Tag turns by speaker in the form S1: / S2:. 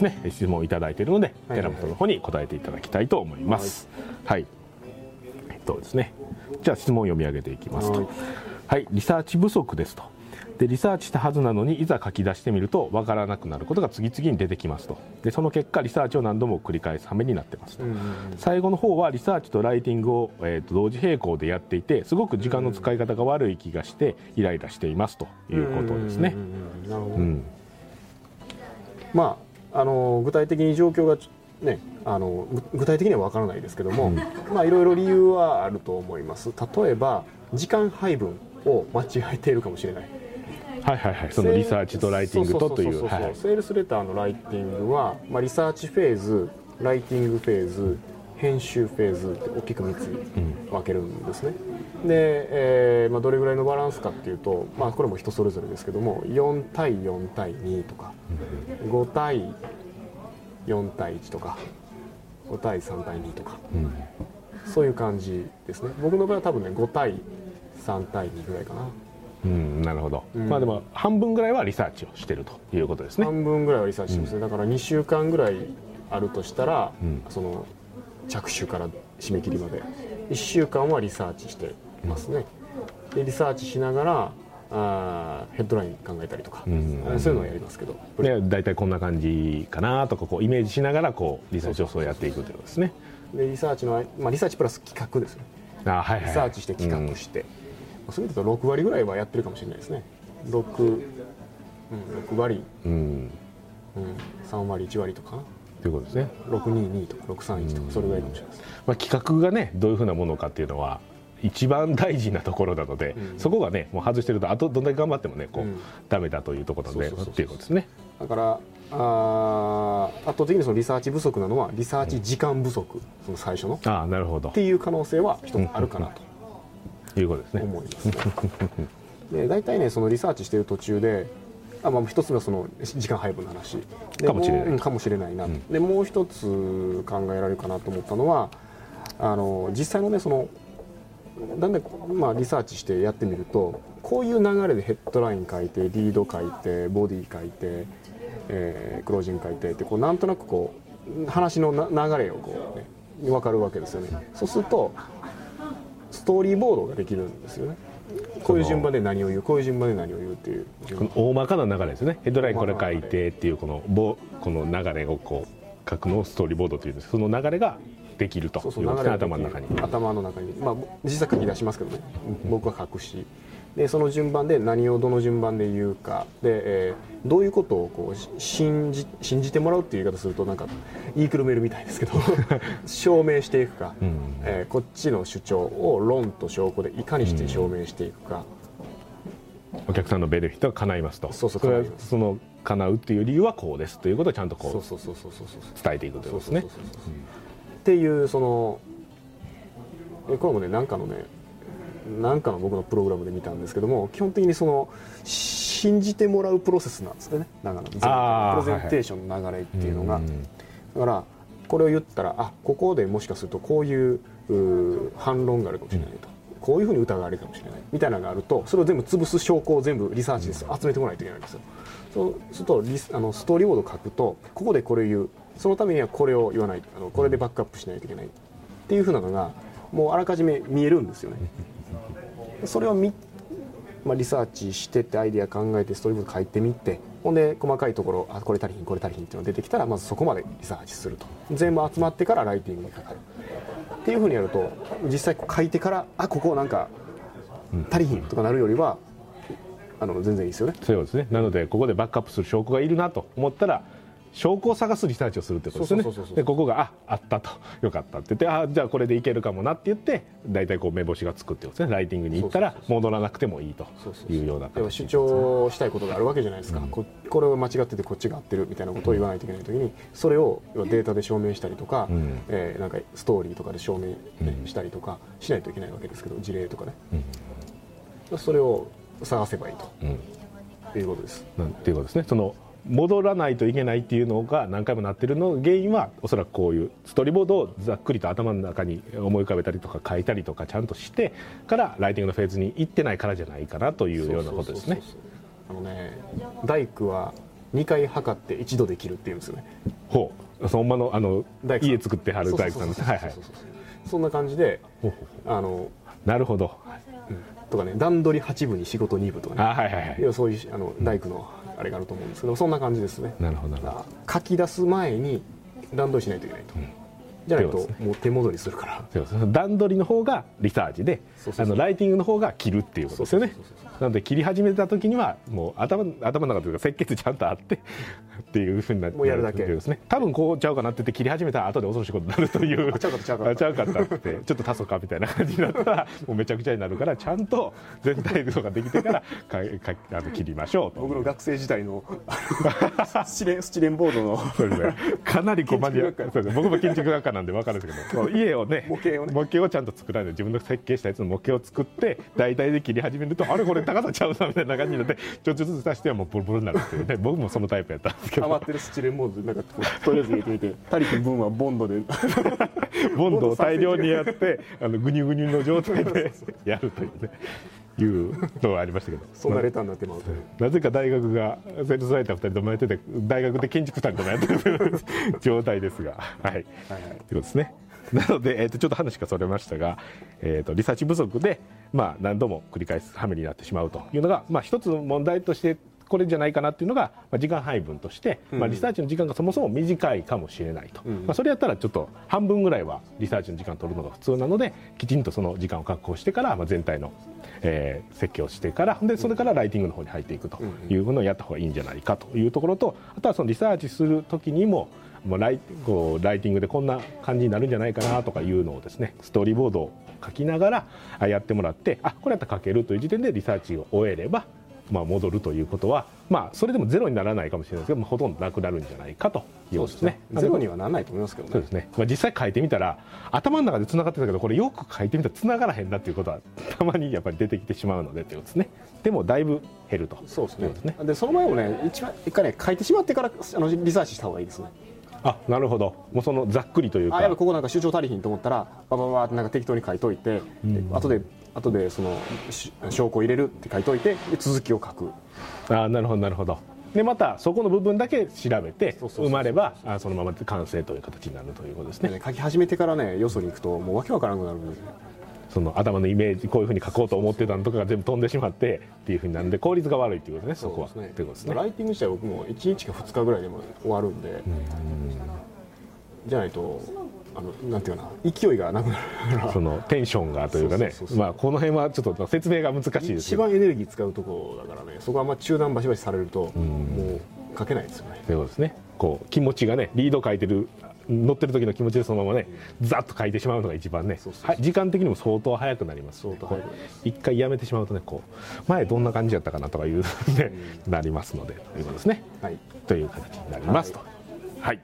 S1: ですね。質問をいただいているので、
S2: はい。
S1: 寺本の方に答えていただきたいと思います。はい、えっとですね。じゃあ質問を読み上げていきますと。
S2: はい。
S1: はい、リサーチ不足ですと。でリサーチしたはずなのにいざ書き出してみると分からなくなることが次々に出てきますと。でその結果リサーチを何度も繰り返す羽目になってますと、
S2: うんうん
S1: 最後の方はリサーチとライティングを、えーと同時並行でやっていてすごく時間の使い方が悪い気がしてイライラしていますということですね。
S2: うん。まああの具体的に状況がねあのぐ具体的には分からないですけども、まあいろいろ理由はあると思います。例えば時間配分を間違えているかもしれない。
S1: はいはいはい。そのリサーチとライティングととい
S2: そうセールスレターのライティングは、まあ、リサーチフェーズライティングフェーズ編集フェーズって大きく3つに分けるんですね、で、えーまあ、どれぐらいのバランスかっていうと、まあ、これも人それぞれですけども4対4対2とか5対4対1とか5対3対2とか
S1: うん
S2: そういう感じですね。僕の場合は多分ね5対3対2ぐらいかな。
S1: うん、なるほど、
S2: うん。
S1: まあでも半分ぐらいはリサーチをしてるということですね。
S2: 半分ぐらいはリサーチしてますね、だから2週間ぐらいあるとしたら、
S1: うん。
S2: その着手から締め切りまで1週間はリサーチしてますね。でリサーチしながらあーヘッドライン考えたりとか、
S1: うん。
S2: そういうのをやりますけど。
S1: で大体こんな感じかなとかこうイメージしながらこうリサーチをそうやっていくということですね。
S2: でリサーチの、まあ、リサーチプラス企画ですね。
S1: あはいはいはい。
S2: リサーチして企画して、そういうと6割ぐらいはやってるかもしれないですね。6、うん、6割、
S1: うん、うん。
S2: うん、3割1割とか。な
S1: ということですね、
S2: 622とか631とかそれぐらいかもしれないです。
S1: まあ、企画がねどういうふうなものかっていうのは一番大事なところなので、
S2: うん。
S1: そこがねもう外してるとあとどんだけ頑張ってもねこう、
S2: うん。
S1: ダメだというところでっていうことですね。
S2: だからあー圧倒的にそのリサーチ不足なのはリサーチ時間不足、その最初の。っ
S1: ああなるほど。
S2: ていう可能性は一つあるかなと。
S1: いうことですね。
S2: 思います、ね。で大体ねそのリサーチしてる途中であ、まあ、一つのその時間配分の話。で
S1: かもしれない。
S2: ううんかもしれないな。と、
S1: うん。
S2: でもう一つ考えられるかなと思ったのはあの実際のねそのだんだん、まあ、リサーチしてやってみるとこういう流れでヘッドライン書いてリード書いてボディ書いて、えークロージング書いてってこうなんとなくこう話の流れをこう、ね、分かるわけですよね。そうするとストーリーボードができるんですよね。こういう順番で何を言うこういう順番で何を言うっていう。
S1: この大まかな流れですね。ヘッドラインこれ書いてっていうこのこの流れをこう書くのをストーリーボードというんです。その流れができると。
S2: そうそう流れが
S1: 頭の中に。
S2: 頭の中に。まあ実際書き出しますけどね。僕は書くし。でその順番で何をどの順番で言うか。で、えーどういうことをこうし信じ信じてもらうっていう言い方するとなんか言いくるめるみたいですけど。証明していくか、
S1: うん。
S2: えーこっちの主張を論と証拠でいかにして証明していくか、
S1: お客さんのベネフィットが叶いますと。
S2: そうそう叶います。
S1: その叶うっていう理由はこうですということをちゃんとこう伝えていくということですね。
S2: そうそうそうそうっていうそのえこれもねなんかのねなんかの僕のプログラムで見たんですけども基本的にその信じてもらうプロセスなんですね。だからプレゼンテーションの流れっていうのが、
S1: うん
S2: だからこれを言ったらあここでもしかするとこういう反論があるかもしれないと、こういうふうに疑われるかもしれない。みたいなのがあるとそれを全部潰す証拠を全部リサーチで集めてこないといけないんですよ。そうするとリスあのストーリーボードを書くとここでこれを言うそのためにはこれを言わないあのこれでバックアップしないといけないっていうふうなのがもうあらかじめ見えるんですよね。それを見まあ、リサーチしててアイデア考えてストーリーボード書いてみてほんで細かいところあこれ足りひんこれ足りひんっていうのが出てきたらまずそこまでリサーチすると。全部集まってからライティングにかかる。っていうふうにやると実際書いてからあここなんか足りひんとかなるよりはあの全然いいですよね。
S1: そうですね。なのでここでバックアップする証拠がいるなと思ったら証拠を探すリサーチをするってことですね。でここがああったと。よかったって。言ってあじゃあこれでいけるかもなって言って大体こう目星がつくってことですね。ライティングに行ったら戻らなくてもいいというような
S2: 要は主
S1: 形
S2: 張したいことがあるわけじゃないですか、ここれは間違っててこっちが合ってるみたいなことを言わないといけないときにそれをデータで証明したりとか、
S1: ん。
S2: えーなんかストーリーとかで証明したりとかしないといけないわけですけど事例とかね、それを探せばいいと
S1: うん。
S2: いうことです。
S1: なんていうことですね。その戻らないといけないっていうのが何回もなってるの原因はおそらくこういうストーリーボードをざっくりと頭の中に思い浮かべたりとか書いたりとかちゃんとしてからライティングのフェーズに行ってないからじゃないかなというようなことですね。
S2: あのね大工は2回測って一度で切るっていうんですよ。ね
S1: ほうそのまのあの家作ってはる大工さんです。はいはい。
S2: そんな感じであの、
S1: うなるほど。
S2: とかね段取り8部に仕事2部とかね。
S1: あはいはいはい。
S2: そういうあの大工のあれがあると思うんですけどそんな感じですね。
S1: なるほど。なるほど
S2: 書き出す前に段取りしないといけないと、じゃないともう手戻りするから。
S1: 段取りの方がリサーチであのライティングの方が切るっていうことですよね。なので切り始めた時にはもう頭頭の中というか設計図ちゃんとあってっていうふうになって
S2: るだけ。
S1: ですね。多分こうちゃうかなって言って切り始めたら後で恐ろしいことになるという。
S2: あちゃうかったちゃうかった。
S1: あちゃうかったって。ちょっと足そうかみたいな感じになった。らもうめちゃくちゃになるからちゃんと全体像ができてからかかあの切りましょうと。
S2: 僕の学生時代の スチレンスチレンボードの。
S1: そうですね、かなりこうマニアそうです僕も建築学科なんで分かるんですけど、家をね
S2: 模型をね。
S1: 模型をちゃんと作らない。で自分の設計したやつの模型を作って大体で切り始めるとあれこれ高さちゃうなみたいな感じになってちょっとずつ足してはもうボロボロになるっていうね。僕もそのタイプやったんですけど
S2: 余ってるスチレンボードでなんか とりあえず入れてみて。足りてる分はボンドで。
S1: ボンドを大量にやってあのグニュグニュの状態でやるというねいうのがありましたけど。
S2: そんなレターになってまうという。
S1: なぜか大学が生徒サイター2人ともやってて大学で建築2人ともやってる状態ですが。はい、
S2: はいはい。
S1: ということですね。なので、えー、とちょっと話がそれましたが、えー、とリサーチ不足で、まあ、何度も繰り返す羽目になってしまうというのが、まあ、一つの問題としてこれじゃないかなっていうのが、まあ、時間配分として、まあ、リサーチの時間がそもそも短いかもしれないと、まあ、それやったらちょっと半分ぐらいはリサーチの時間を取るのが普通なのできちんとその時間を確保してから、まあ、全体の、えー設計をしてからでそれからライティングの方に入っていくというのをやった方がいいんじゃないかというところとあとはそのリサーチする時にももうライこうライティングでこんな感じになるんじゃないかなとかいうのをですねストーリーボードを書きながらあやってもらってあこれやったら書けるという時点でリサーチを終えれば、まあ、戻るということは、まあ、それでもゼロにならないかもしれないですけど、まあ、ほとんどなくなるんじゃないかということですね。
S2: ゼロにはならないと思いますけどね。
S1: そうですね、まあ、実際書いてみたら頭の中でつながってたけどこれよく書いてみたらつながらへんなっていうことは たまにやっぱり出てきてしまうのでということですね。でもだいぶ減ると。
S2: そうですね。
S1: ですね。
S2: でその前もね一番一回ね書いてしまってからあのリサーチした方がいいですね。
S1: あなるほど。もうそのざっくりというか。
S2: あやっぱここなんか主張足りひんと思ったらババババってなんか適当に書いといて、で後で後でそのし証拠を入れるって書いといてで続きを書く。
S1: あなるほどなるほど。でまたそこの部分だけ調べて埋まればあそのまま完成という形になるということですね。
S2: でね書き始めてからねよそに行くともうわけわからなくなるんで。すね
S1: その頭のイメージこういうふうに書こうと思ってたのとかが全部飛んでしまってっていうふうになるんで効率が悪いっていうことねそこは。
S2: そうですね。
S1: ということですね。
S2: ライティング自体僕も1日か2日ぐらいでも終わるんで、じゃないとあのなんていうかな勢いがなくなるから。
S1: そのテンションがというかね。まあこの辺はちょっと説明が難しいですけ
S2: 一
S1: ど
S2: 番エネルギー使うところだからね。そこはま中断バシバシされると、もう書けないですよね。
S1: というですね。こう気持ちがねリード書いてる乗ってる時の気持ちでそのままねざっと書いてしまうのが一番ね。時間的にも相当早くなります。一回やめてしまうとねこう前どんな感じやったかなとかいうねなりますのでということですね。
S2: はい。
S1: という形になりますと。はい